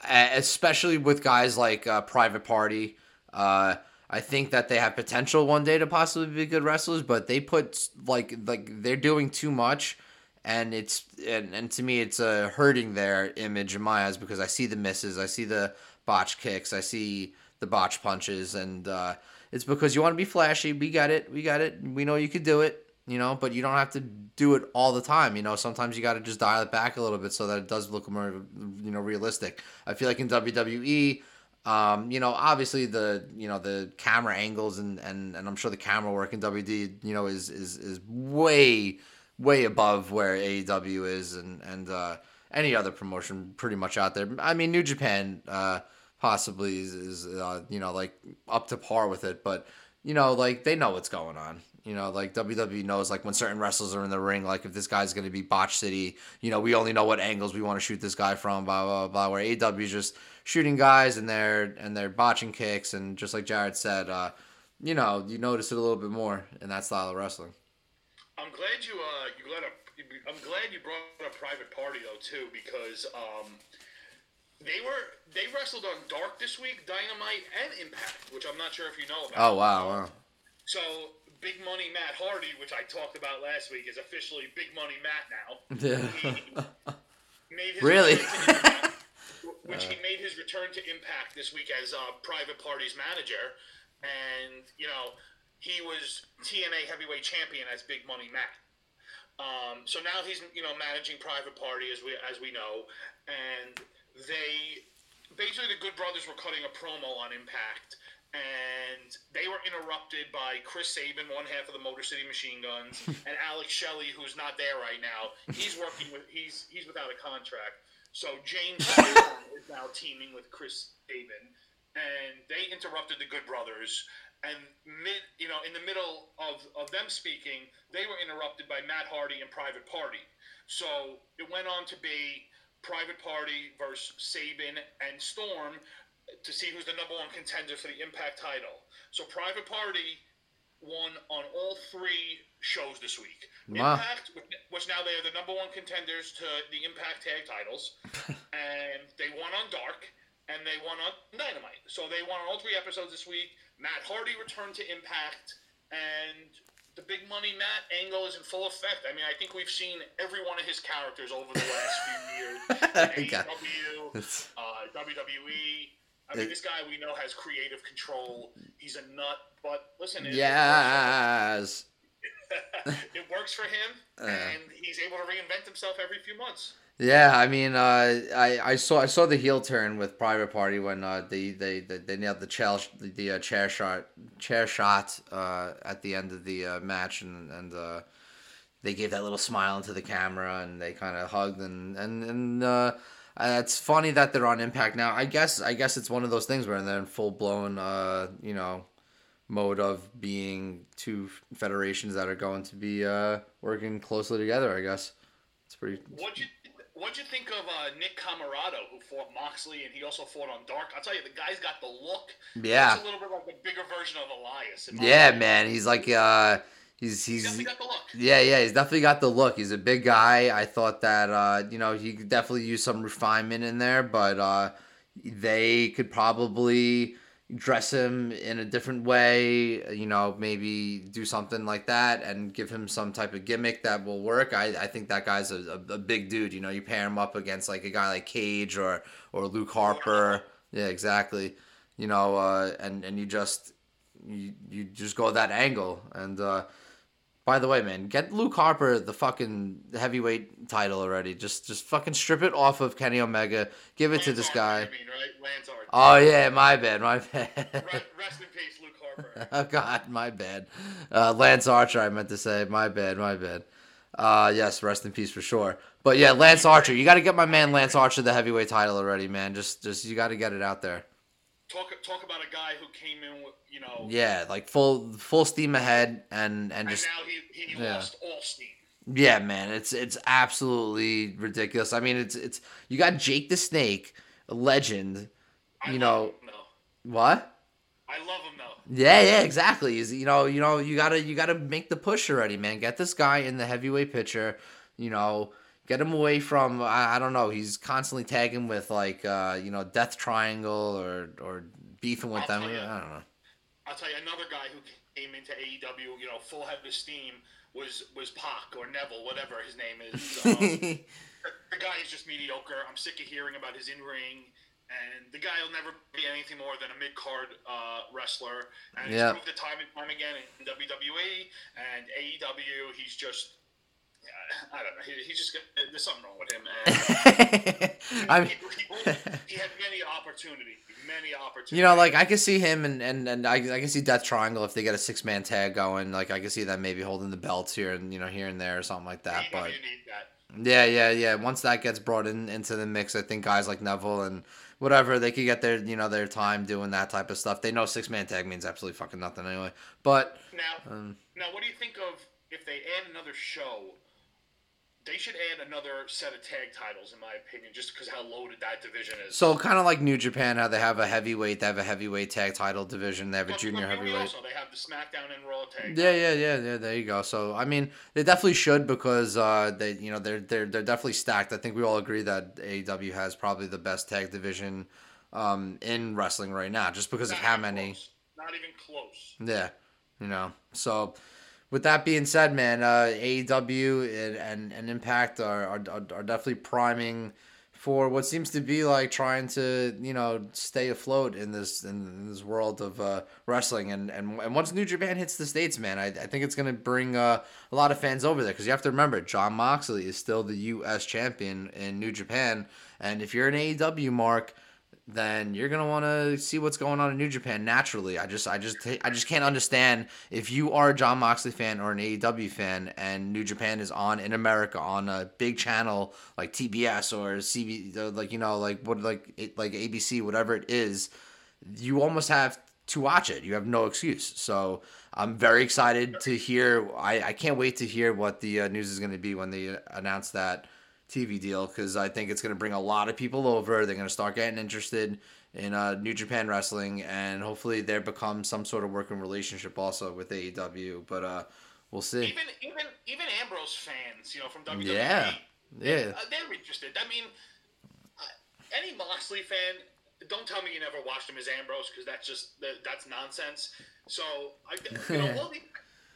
especially with guys like uh, Private Party. Uh, I think that they have potential one day to possibly be good wrestlers, but they put like like they're doing too much, and it's and, and to me it's uh, hurting their image in my eyes because I see the misses, I see the botch kicks, I see the botch punches, and uh, it's because you want to be flashy. We got it, we got it, we know you could do it, you know, but you don't have to do it all the time. You know, sometimes you got to just dial it back a little bit so that it does look more, you know, realistic. I feel like in WWE um, you know, obviously the you know the camera angles and, and, and I'm sure the camera work in WD you know is is, is way way above where AEW is and and uh, any other promotion pretty much out there. I mean, New Japan uh, possibly is, is uh, you know like up to par with it, but you know like they know what's going on. You know, like WWE knows, like when certain wrestlers are in the ring, like if this guy's going to be botch city, you know, we only know what angles we want to shoot this guy from, blah blah blah. Where AEW is just shooting guys and they're and they're botching kicks, and just like Jared said, uh, you know, you notice it a little bit more in that style of wrestling. I'm glad you uh you let a, I'm glad you brought a private party though too because um they were they wrestled on Dark this week, Dynamite and Impact, which I'm not sure if you know about. Oh wow, wow. So Big Money Matt Hardy, which I talked about last week, is officially Big Money Matt now. Yeah. really? Impact, (laughs) which uh. he made his return to Impact this week as uh, Private Party's manager, and you know he was TNA Heavyweight Champion as Big Money Matt. Um, so now he's you know managing Private Party as we as we know, and they basically the Good Brothers were cutting a promo on Impact and they were interrupted by Chris Sabin, one half of the Motor City Machine Guns, (laughs) and Alex Shelley, who's not there right now. He's working with he's he's without a contract. So James (laughs) is now teaming with Chris Sabin, and they interrupted the Good Brothers. And mid, you know, in the middle of, of them speaking, they were interrupted by Matt Hardy and Private Party. So it went on to be Private Party versus Sabin and Storm to see who's the number one contender for the Impact title. So Private Party won on all three shows this week. Wow. Impact, which now they are the number one contenders to the Impact tag titles, (laughs) and they won on Dark and they won on Dynamite. So they won on all three episodes this week. Matt Hardy returned to Impact, and the big money Matt angle is in full effect. I mean, I think we've seen every one of his characters over the last few (laughs) years. AEW, uh, WWE. I mean, this guy we know has creative control. He's a nut, but listen, it, yes, (laughs) it works for him, uh, and he's able to reinvent himself every few months. Yeah, I mean, uh, I I saw I saw the heel turn with Private Party when uh, they, they, they they nailed the chair the, the uh, chair shot chair shot uh, at the end of the uh, match and and uh, they gave that little smile into the camera and they kind of hugged and and and uh, it's funny that they're on Impact now. I guess I guess it's one of those things where they're in full blown, uh, you know, mode of being two federations that are going to be uh, working closely together. I guess It's pretty. What'd you What'd you think of uh, Nick Comoroto, who fought Moxley, and he also fought on Dark? I'll tell you, the guy's got the look. Yeah. He's a little bit like a bigger version of Elias. Yeah, opinion. man. He's like uh, he's He's he's. definitely got the look. Yeah, yeah, he's definitely got the look. He's a big guy. I thought that uh, you know, he could definitely use some refinement in there, but uh they could probably dress him in a different way, you know, maybe do something like that and give him some type of gimmick that will work. I, I think that guy's a, a, a big dude, you know, you pair him up against like a guy like Cage or or Luke Harper. Yeah, exactly. You know, uh and and you just you you just go that angle and uh by the way, man, get Luke Harper the fucking heavyweight title already. Just just fucking strip it off of Kenny Omega. Give it to this guy. I mean, right? Lance Archer. Oh yeah, my bad, my bad. Rest in peace, Luke Harper. (laughs) oh god, my bad. Uh, Lance Archer, I meant to say. My bad, my bad. Uh, yes, rest in peace for sure. But yeah, Lance Archer, you got to get my man Lance Archer the heavyweight title already, man. Just just you got to get it out there. Talk talk about a guy who came in with you know, Yeah, like full full steam ahead and and and just now he he yeah. lost all steam. Yeah, man, it's it's absolutely ridiculous. I mean, it's it's you got Jake the Snake, a legend. I You love know him, though. what? I love him though. Yeah, yeah, exactly. Is you know, you know, you gotta you gotta make the push already, man. Get this guy in the heavyweight picture. You know, get him away from I, I don't know. He's constantly tagging with like uh, you know Death Triangle or or beefing with I'll them. tell I don't know. I'll tell you another guy who came into AEW, you know, full head of steam was was Pac or Neville, whatever his name is. (laughs) Um, the, the guy is just mediocre. I'm sick of hearing about his in ring. And the guy will never be anything more than a mid card uh, wrestler. And he's Yeah. proved it time and time again in WWE and AEW. He's just, I don't know. He, he's just, there's something wrong with him. And (laughs) he, he, he had many opportunities, many opportunities. You know, like I can see him and and, and I, I can see Death Triangle if they get a six man tag going. Like I can see them maybe holding the belts here and you know here and there or something like that. But that. yeah, yeah, yeah. Once that gets brought in into the mix, I think guys like Neville and whatever they could get their you know their time doing that type of stuff. They know six man tag means absolutely fucking nothing anyway. But Now, um, now, what do you think of if they add another show? They should add another set of tag titles, in my opinion, just because how loaded that division is. so kind of like New Japan, how they have a heavyweight, they have a heavyweight tag title division, they have a junior heavyweight. Also, they have the SmackDown and Raw tag. Yeah, yeah, yeah, yeah. There you go. So I mean, they definitely should because uh, they, you know, they're they're they're definitely stacked. I think we all agree that AEW has probably the best tag division um, in wrestling right now, just because of how many. close. Not even close. Yeah, you know. So with that being said, man, uh, AEW and, and and Impact are, are are definitely priming for what seems to be like trying to you know stay afloat in this in this world of uh, wrestling and, and and once New Japan hits the states, man, I, I think it's gonna bring uh, a lot of fans over there because you have to remember John Moxley is still the U.S. champion in New Japan, and if you're an AEW mark then you're gonna want to see what's going on in New Japan naturally. I just, I just, I just can't understand if you are a John Moxley fan or an AEW fan, and New Japan is on in America on a big channel like TBS or CB, like you know, like what, like like ABC, whatever it is. You almost have to watch it. You have no excuse. So I'm very excited to hear. I, I can't wait to hear what the uh, news is going to be when they announce that TV deal because I think it's going to bring a lot of people over. They're going to start getting interested in uh, New Japan wrestling, and hopefully there becomes some sort of working relationship also with AEW. But uh, we'll see. Even even even Ambrose fans, you know, from WWE. Yeah, yeah. Uh, they're interested. I mean, uh, any Moxley fan, don't tell me you never watched him as Ambrose because that's just that's nonsense. So I, you know, (laughs) all these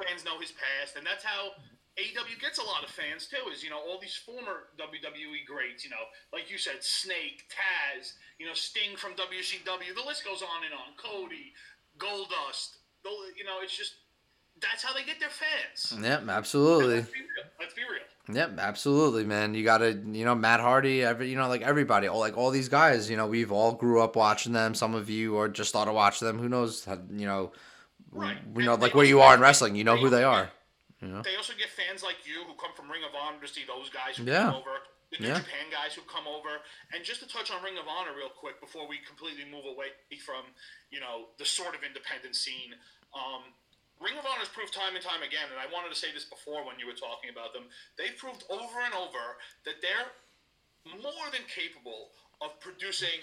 fans know his past, and that's how AEW gets a lot of fans too. Is you know all these former WWE greats, you know, like you said, Snake, Taz, you know, Sting from WCW. The list goes on and on. Cody, Goldust. the- You know, it's just that's how they get their fans. Yep, absolutely. Let's be real. Let's be real. Yep, absolutely, man. You gotta, you know, Matt Hardy, every, you know, like everybody, all like all these guys. You know, we've all grew up watching them. Some of you or just started watching them. Who knows? how- You know, Right. we know And like where you are in wrestling. You know who they are. You know. They also get fans like you who come from Ring of Honor to see those guys who Yeah. come over, the New Yeah. Japan guys who come over. And just to touch on Ring of Honor real quick before we completely move away from, you know, the sort of independent scene. Um, Ring of Honor's proved time and time again, and I wanted to say this before when you were talking about them. They've proved over and over that they're more than capable of producing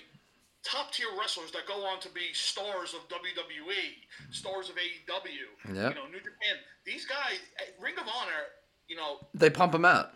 top tier wrestlers that go on to be stars of WWE, stars of AEW, you know, New Japan. These guys, eh, Ring of Honor, you know, They pump them out.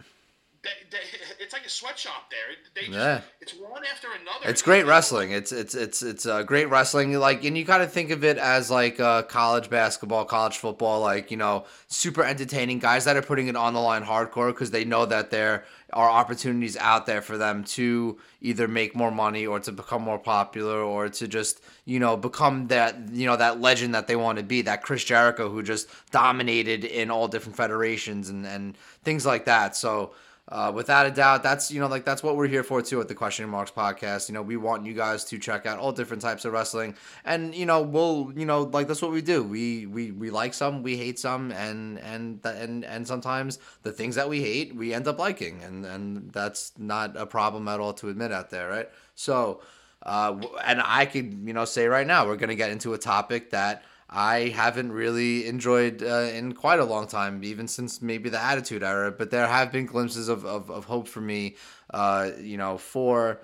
they, they, (laughs) it's like a sweatshop there. They just, Yeah. it's one after another. It's great wrestling. It's it's it's it's uh, great wrestling. Like, and you kind of think of it as like uh, college basketball, college football. Like, you know, super entertaining guys that are putting it on the line hardcore because they know that there are opportunities out there for them to either make more money or to become more popular or to just you know become that you know that legend that they want to be. That Chris Jericho who just dominated in all different federations and and things like that. So. Uh, without a doubt, that's you know like that's what we're here for too at the Questioning Marks podcast. You know, we want you guys to check out all different types of wrestling, and you know we'll you know like that's what we do. We we we like some, we hate some, and and and and sometimes the things that we hate we end up liking, and and that's not a problem at all to admit out there, right? So, uh, and I could you know say right now we're gonna get into a topic that. I haven't really enjoyed uh, in quite a long time, even since maybe the Attitude Era. But there have been glimpses of, of, of hope for me, uh, you know, for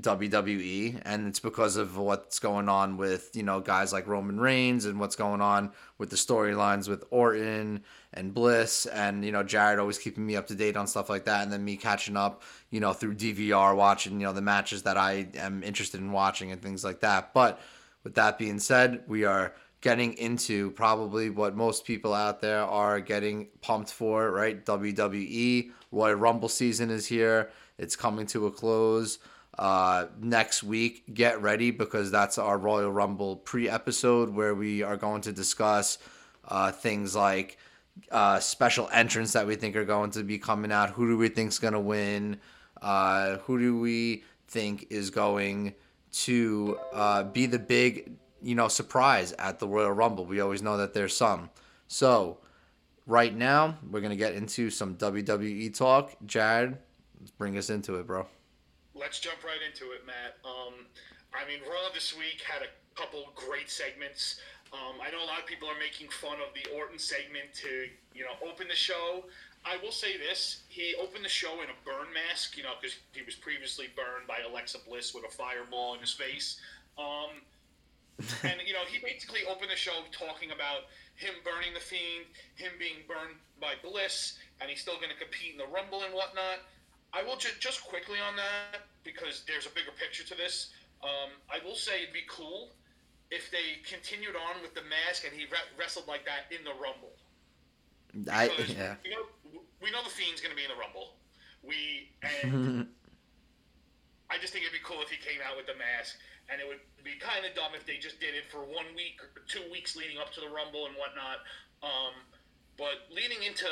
WWE, and it's because of what's going on with you know guys like Roman Reigns and what's going on with the storylines with Orton and Bliss, and you know Jared always keeping me up to date on stuff like that, and then me catching up, you know, through DVR watching you know the matches that I am interested in watching and things like that. But with that being said, we are getting into probably what most people out there are getting pumped for, right? WWE Royal Rumble season is here. It's coming to a close uh, next week. Get ready because that's our Royal Rumble pre episode where we are going to discuss uh, things like uh, special entrants that we think are going to be coming out. Who do we think is going to win? Uh, who do we think is going to uh, be the big, you know, surprise at the Royal Rumble? We always know that there's some. So, right now, we're going to get into some WWE talk. Jared, bring us into it, bro. Let's jump right into it, Matt. Um, I mean, Raw this week had a couple great segments. Um, I know a lot of people are making fun of the Orton segment to, you know, open the show. I will say this: he opened the show in a burn mask, you know, because he was previously burned by Alexa Bliss with a fireball in his face. Um, and you know, he basically opened the show talking about him burning the Fiend, him being burned by Bliss, and he's still going to compete in the Rumble and whatnot. I will ju- just quickly on that because there's a bigger picture to this. Um, I will say it'd be cool if they continued on with the mask and he re- wrestled like that in the Rumble. I yeah. we know we know the Fiend's going to be in the Rumble. We and (laughs) I just think it'd be cool if he came out with the mask, and it would be kind of dumb if they just did it for one week or two weeks leading up to the Rumble and whatnot. Um, but leading into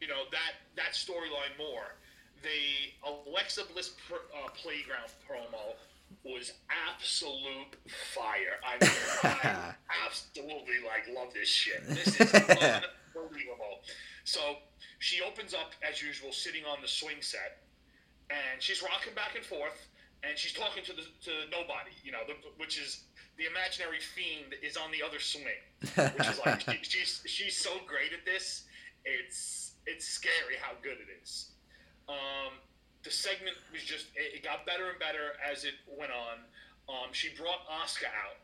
you know that that storyline more, the Alexa Bliss pr- uh, playground promo was absolute fire. I mean, I (laughs) absolutely like love this shit. This is (laughs) unbelievable. So she opens up as usual, sitting on the swing set, and she's rocking back and forth, and she's talking to the to nobody, you know, the, which is the imaginary fiend is on the other swing, which is like she, (laughs) she's she's so great at this. It's it's scary how good it is. Um, the segment was just it, it got better and better as it went on. Um, she brought Asuka out,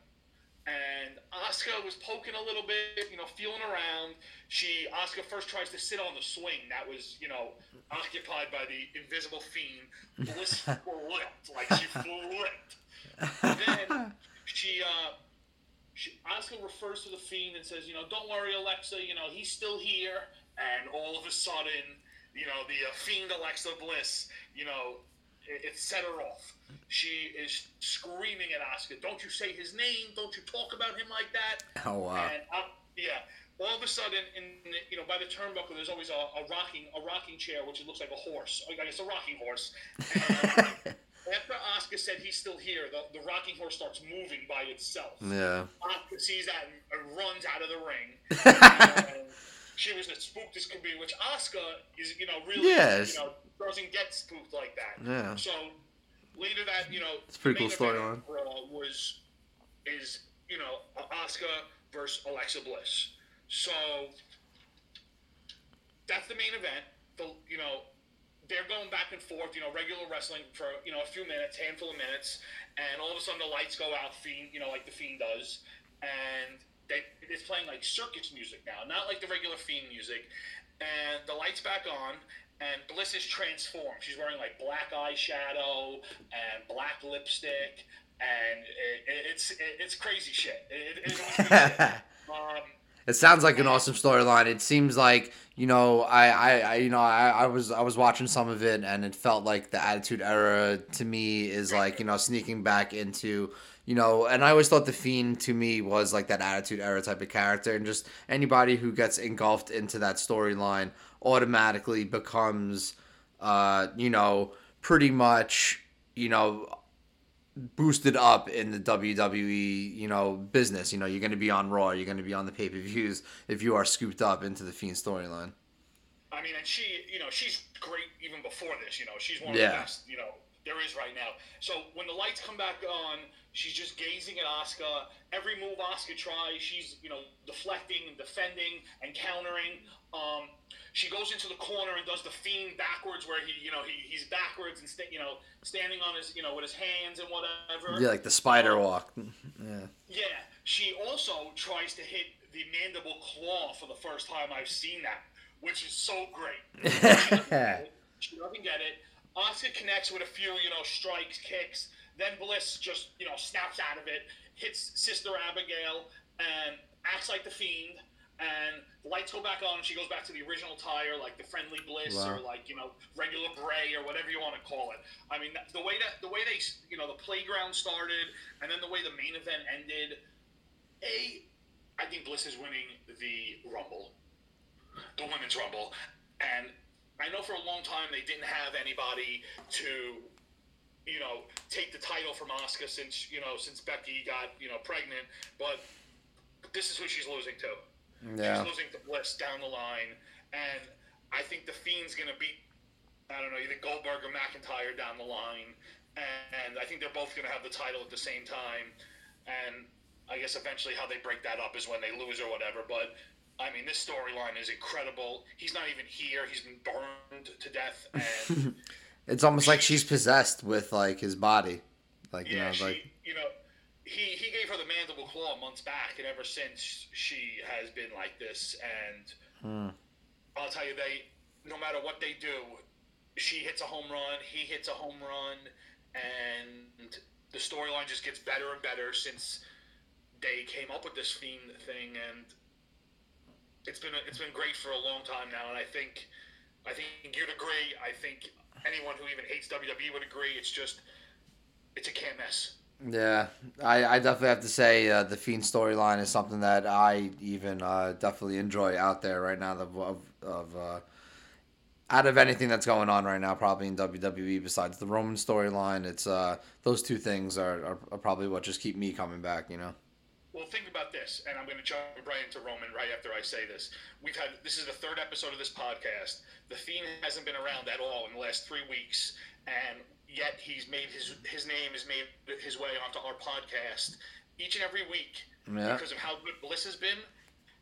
and Asuka was poking a little bit, you know, feeling around. She Asuka first tries to sit on the swing that was, you know, occupied by the invisible fiend. Bliss (laughs) flipped, like she flipped. then she, uh, she Asuka refers to the fiend and says, you know, don't worry, Alexa, you know, he's still here. And all of a sudden, you know, the uh, fiend Alexa Bliss, you know, it, it set her off. She is screaming at Asuka, "Don't you say his name? Don't you talk about him like that?" Oh wow. And uh, yeah, all of a sudden, in the, you know, by the turnbuckle, there's always a, a rocking a rocking chair, which it looks like a horse. I guess a rocking horse. (laughs) And after Asuka said he's still here, the, the rocking horse starts moving by itself. Yeah. Asuka sees that and, and runs out of the ring. (laughs) and she was as spooked as could be, which Asuka is, you know, really, Yes. you know, doesn't get spooked like that. Yeah. So later that, you know, It's pretty cool storyline. Uh, was is you know Asuka versus Alexa Bliss. So that's the main event. The you know they're going back and forth, you know, regular wrestling for you know a few minutes, handful of minutes, and all of a sudden the lights go out, fiend, you know, like the fiend does, and it's playing like circus music now, not like the regular fiend music, and the lights back on, and Bliss is transformed. She's wearing like black eyeshadow and black lipstick, and it, it, it's it, it's crazy shit. It, (laughs) um, it sounds like an awesome storyline. It seems like you know, I, I, I you know, I, I was, I was watching some of it, and it felt like the Attitude Era to me is like, you know, sneaking back into, you know, and I always thought the Fiend to me was like that Attitude Era type of character, and just anybody who gets engulfed into that storyline automatically becomes, uh, you know, pretty much, you know, boosted up in the WWE, you know, business. You know, you're going to be on Raw, you're going to be on the pay per views if you are scooped up into the Fiend storyline. I mean, and she, you know, she's great even before this. You know, she's one of yeah. the best, you know, there is right now. So when the lights come back on, she's just gazing at Asuka. Every move Asuka tries, she's, you know, deflecting and defending and countering. Um, she goes into the corner and does the fiend backwards, where he, you know, he, he's backwards and sta- you know, standing on his, you know, with his hands and whatever. Yeah, like the spider um, walk. (laughs) Yeah. Yeah. She also tries to hit the mandible claw for the first time I've seen that, which is so great. she, (laughs) doesn't she doesn't get it. Asuka connects with a few, you know, strikes, kicks. Then Bliss just, you know, snaps out of it, hits Sister Abigail, and acts like the fiend and the lights go back on and she goes back to the original tire like the friendly bliss wow. or like you know regular bray or whatever you want to call it i mean the way that the way they you know the playground started and then the way the main event ended a i think bliss is winning the rumble the women's rumble and i know for a long time they didn't have anybody to you know take the title from Asuka since you know since Becky got you know pregnant but this is who she's losing to yeah. She's losing to Bliss down the line, and I think the Fiend's going to beat I don't know either Goldberg or McIntyre down the line, and I think they're both going to have the title at the same time, and I guess eventually how they break that up is when they lose or whatever, but. I mean, this storyline is incredible. He's not even here. He's been burned to death, (laughs) and it's almost like she's possessed with like his body, like you know, she, like you know, he he gave her the mandible claw months back, and ever since she has been like this. And hmm. I'll tell you, they no matter what they do, she hits a home run, he hits a home run, and the storyline just gets better and better since they came up with this fiend thing, and it's been it's been great for a long time now. And I think I think you'd agree. I think anyone who even hates WWE would agree. It's just it's a can't mess. Yeah, I, I definitely have to say uh, the Fiend storyline is something that I even uh, definitely enjoy out there right now. Of, of uh, out of anything that's going on right now, probably in WWE besides the Roman storyline, it's uh, those two things are, are, are, probably what just keep me coming back. You know. Well, think about this, and I'm going to jump right into Roman right after I say this. We've had this is the third episode of this podcast. The Fiend hasn't been around at all in the last three weeks, and yet he's made his his name has made his way onto our podcast each and every week yeah. because of how good Bliss has been,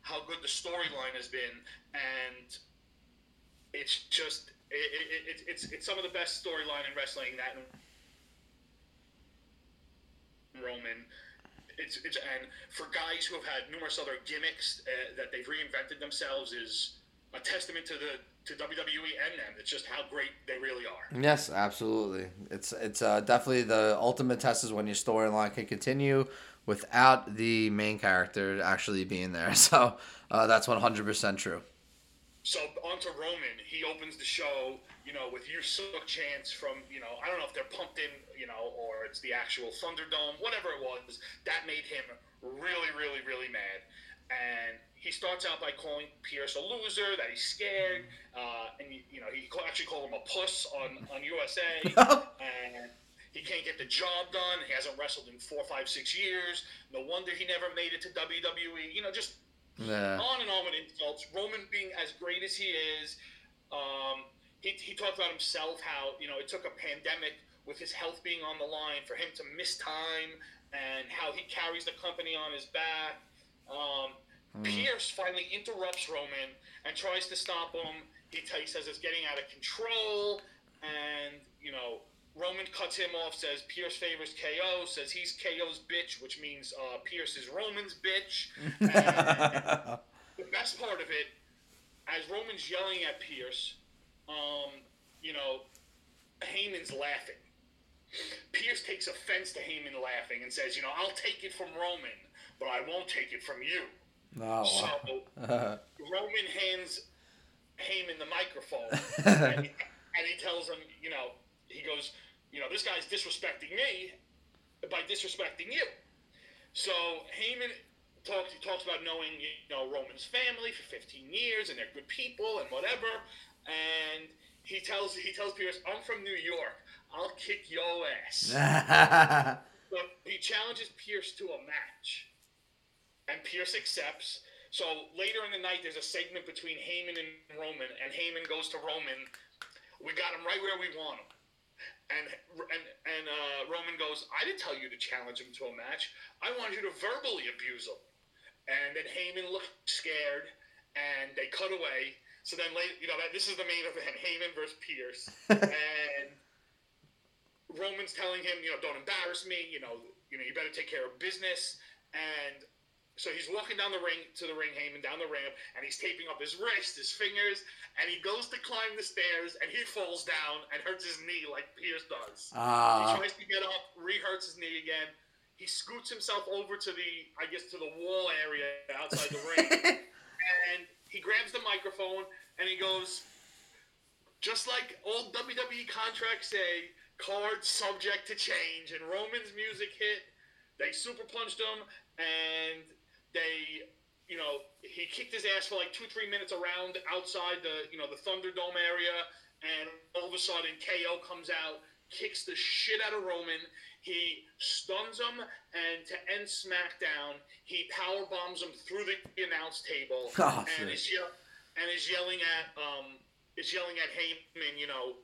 how good the storyline has been, and it's just it, it, it, it's it's some of the best storyline in wrestling that Roman. It's, it's and for guys who have had numerous other gimmicks uh, that they've reinvented themselves is a testament to the to WWE and them. It's just how great they really are. Yes, absolutely. It's it's uh, definitely the ultimate test is when your storyline can continue without the main character actually being there. (laughs) So uh, that's one hundred percent true. So on to Roman. He opens the show, you know, with your Suck" chants from, you know, I don't know if they're pumped in, you know, or it's the actual Thunderdome, whatever it was. That made him really, really, really mad. And he starts out by calling Pearce a loser, that he's scared, uh, and you know he actually called him a puss on on USA, (laughs) and he can't get the job done. He hasn't wrestled in four, five, six years. No wonder he never made it to WWE. You know, just nah. on and on with insults. Roman being as great as he is, um, he he talked about himself how you know it took a pandemic with his health being on the line for him to miss time, and how he carries the company on his back. Um, Mm. Pearce finally interrupts Roman and tries to stop him. He, t- he says it's getting out of control, and you know Roman cuts him off. Says Pearce favors KO. Says he's KO's bitch, which means uh, Pearce is Roman's bitch. (laughs) And the best part of it, as Roman's yelling at Pearce, um, you know, Heyman's laughing. Pearce takes offense to Heyman laughing and says, you know, I'll take it from Roman, but I won't take it from you. Oh, So (laughs) Roman hands Heyman the microphone, (laughs) and, he, and he tells him, you know, he goes, you know, this guy's disrespecting me by disrespecting you. So Heyman talks. He talks about knowing, you know, Roman's family for 15 years, and they're good people and whatever. And he tells he tells Pearce, "I'm from New York. I'll kick your ass." (laughs) So he challenges Pearce to a match, and Pearce accepts. So later in the night, there's a segment between Heyman and Roman, and Heyman goes to Roman. We got him right where we want him. And and and uh, Roman goes, I didn't tell you to challenge him to a match. I wanted you to verbally abuse him. And then Heyman looked scared, and they cut away. So then later, you know, that this is the main event: Heyman versus Pearce, (laughs) and Roman's telling him, you know, don't embarrass me. You know, you know, you better take care of business. And so he's walking down the ring to the ring, Heyman down the ramp, and he's taping up his wrist, his fingers, and he goes to climb the stairs, and he falls down and hurts his knee like Pearce does. Ah. He tries to get up, re-hurts his knee again. He scoots himself over to the, I guess, to the wall area outside the ring, (laughs) and he grabs the microphone and he goes, just like old WWE contracts say, cards subject to change. And Roman's music hit. They super punched him, and they, you know, he kicked his ass for like two, three minutes around outside the, you know, the Thunderdome area, and all of a sudden KO comes out, kicks the shit out of Roman. He stuns him, and to end SmackDown, he power bombs him through the announce table, Oh, and is ye- and is yelling at um is yelling at Heyman, you know,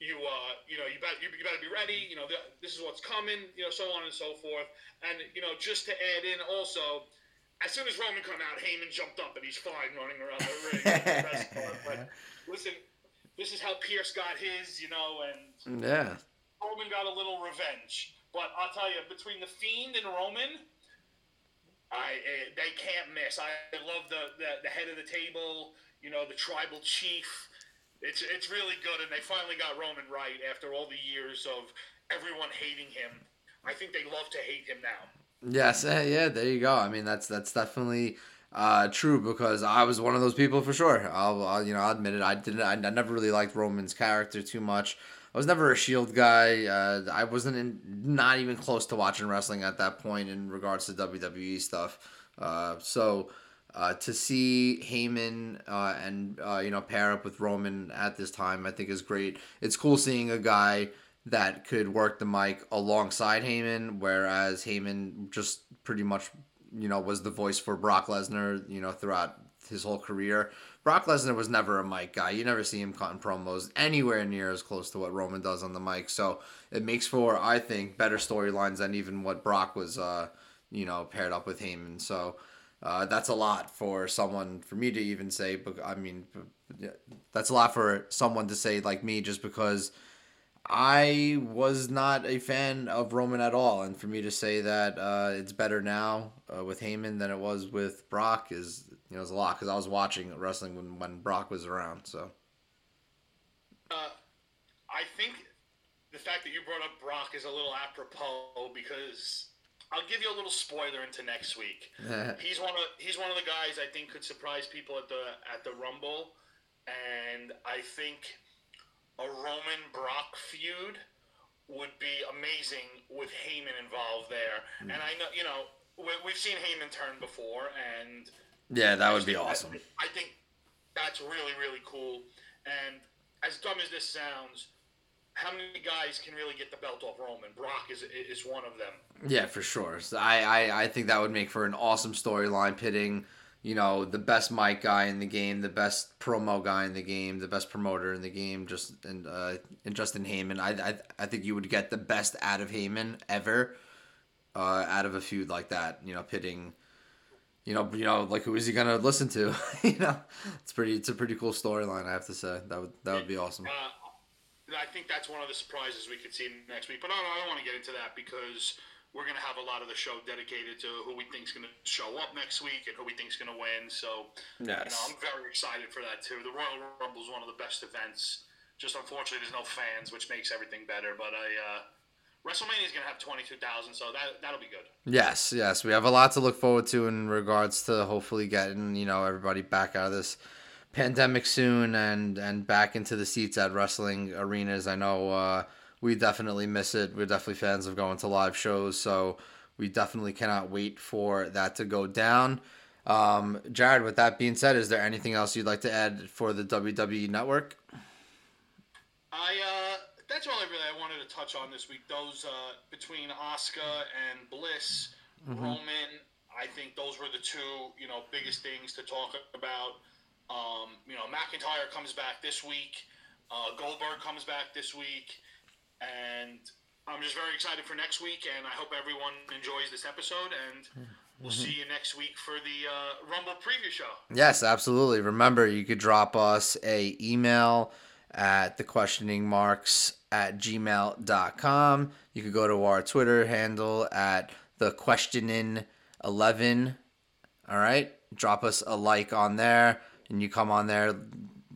you uh you know you better you, you better be ready, you know th- this is what's coming, you know so on and so forth, and you know just to add in also. As soon as Roman come out, Heyman jumped up and he's fine running around the ring. The. But (laughs) listen, this is how Pearce got his, you know, and yeah. Roman got a little revenge. But I'll tell you, between the Fiend and Roman, I uh, they can't miss. I love the, the the head of the table. You know, the tribal chief. It's it's really good, and they finally got Roman right after all the years of everyone hating him. I think they love to hate him now. Yes, eh, yeah, there you go. I mean, that's that's definitely uh, true because I was one of those people for sure. I'll, I'll you know I'll admit it. I didn't. I, I never really liked Roman's character too much. I was never a Shield guy. Uh, I wasn't in, not even close to watching wrestling at that point in regards to WWE stuff. Uh, so uh, to see Heyman uh, and uh, you know pair up with Roman at this time, I think is great. It's cool seeing a guy that could work the mic alongside Heyman, whereas Heyman just pretty much, you know, was the voice for Brock Lesnar, you know, throughout his whole career. Brock Lesnar was never a mic guy. You never see him cutting promos anywhere near as close to what Roman does on the mic. So it makes for, I think, better storylines than even what Brock was, uh, you know, paired up with Heyman. So uh, that's a lot for someone, for me to even say. But I mean, that's a lot for someone to say like me, just because I was not a fan of Roman at all, and for me to say that uh, it's better now uh, with Heyman than it was with Brock is you know is a lot because I was watching wrestling when when Brock was around. So Uh, I think the fact that you brought up Brock is a little apropos because I'll give you a little spoiler into next week. (laughs) he's one of he's one of the guys I think could surprise people at the at the Rumble, and I think a Roman Brock feud would be amazing with Heyman involved there. Hmm. And I know you know we, we've seen Heyman turn before, and yeah, that would be I- awesome. I think that's really, really cool. And as dumb as this sounds, how many guys can really get the belt off Roman? Brock is is one of them. Yeah, for sure. So I, I, I think that would make for an awesome storyline pitting, you know, the best mic guy in the game, the best promo guy in the game, the best promoter in the game, just and uh, and Justin Heyman. I, I I think you would get the best out of Heyman ever, uh, out of a feud like that. You know, pitting, you know, you know, like who is he gonna listen to? (laughs) you know, it's pretty. It's a pretty cool storyline. I have to say that would that would be awesome. Uh, I think that's one of the surprises we could see next week. But I don't, I don't want to get into that because we're going to have a lot of the show dedicated to who we think's going to show up next week and who we think's going to win. So, yes. you know, I'm very excited for that too. The Royal Rumble is one of the best events. Just unfortunately, there's no fans, which makes everything better. But I. Uh, WrestleMania is going to have 22,000, so that, that'll be good. Yes, yes. We have a lot to look forward to in regards to hopefully getting, you know, everybody back out of this pandemic soon and, and back into the seats at wrestling arenas. I know uh, we definitely miss it. We're definitely fans of going to live shows, so we definitely cannot wait for that to go down. Um, Jared, with that being said, is there anything else you'd like to add for the WWE Network? I, uh that's all I really I wanted to touch on this week. Those uh, between Asuka and Bliss, mm-hmm. Roman. I think those were the two you know biggest things to talk about. Um, you know, McIntyre comes back this week. Uh, Goldberg comes back this week, and I'm just very excited for next week. And I hope everyone enjoys this episode. And we'll mm-hmm. see you next week for the uh, Rumble preview show. Yes, absolutely. Remember, you could drop us a email at the questioning marks at gmail.com. You could go to our Twitter handle at the questioning 11. All right. Drop us a like on there and you come on there,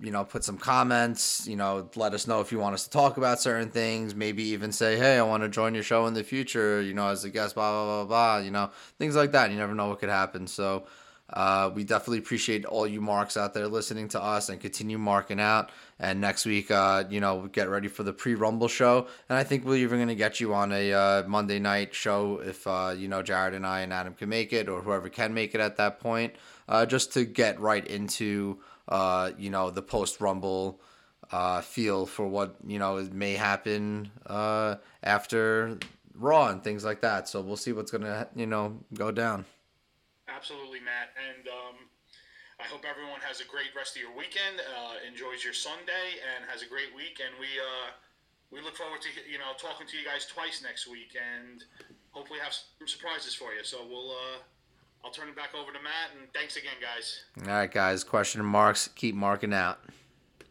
you know, put some comments, you know, let us know if you want us to talk about certain things, maybe even say, hey, I want to join your show in the future, you know, as a guest, blah, blah, blah, blah, you know, things like that. You never know what could happen. So, uh, we definitely appreciate all you marks out there listening to us and continue marking out. And next week, uh, you know, get ready for the pre Rumble show. And I think we're even going to get you on a uh, Monday night show if, uh, you know, Jared and I and Adam can make it or whoever can make it at that point, uh, just to get right into, uh, you know, the post Rumble feel for what, you know, may happen after Raw and things like that. So we'll see what's to, you know, go down. Absolutely, Matt. And um, I hope everyone has a great rest of your weekend, uh, enjoys your Sunday, and has a great week. And we uh, we look forward to you know talking to you guys twice next week, and hopefully have some surprises for you. So we'll. Uh, I'll turn it back over to Matt, and thanks again, guys. All right, guys. Question marks. Keep marking out.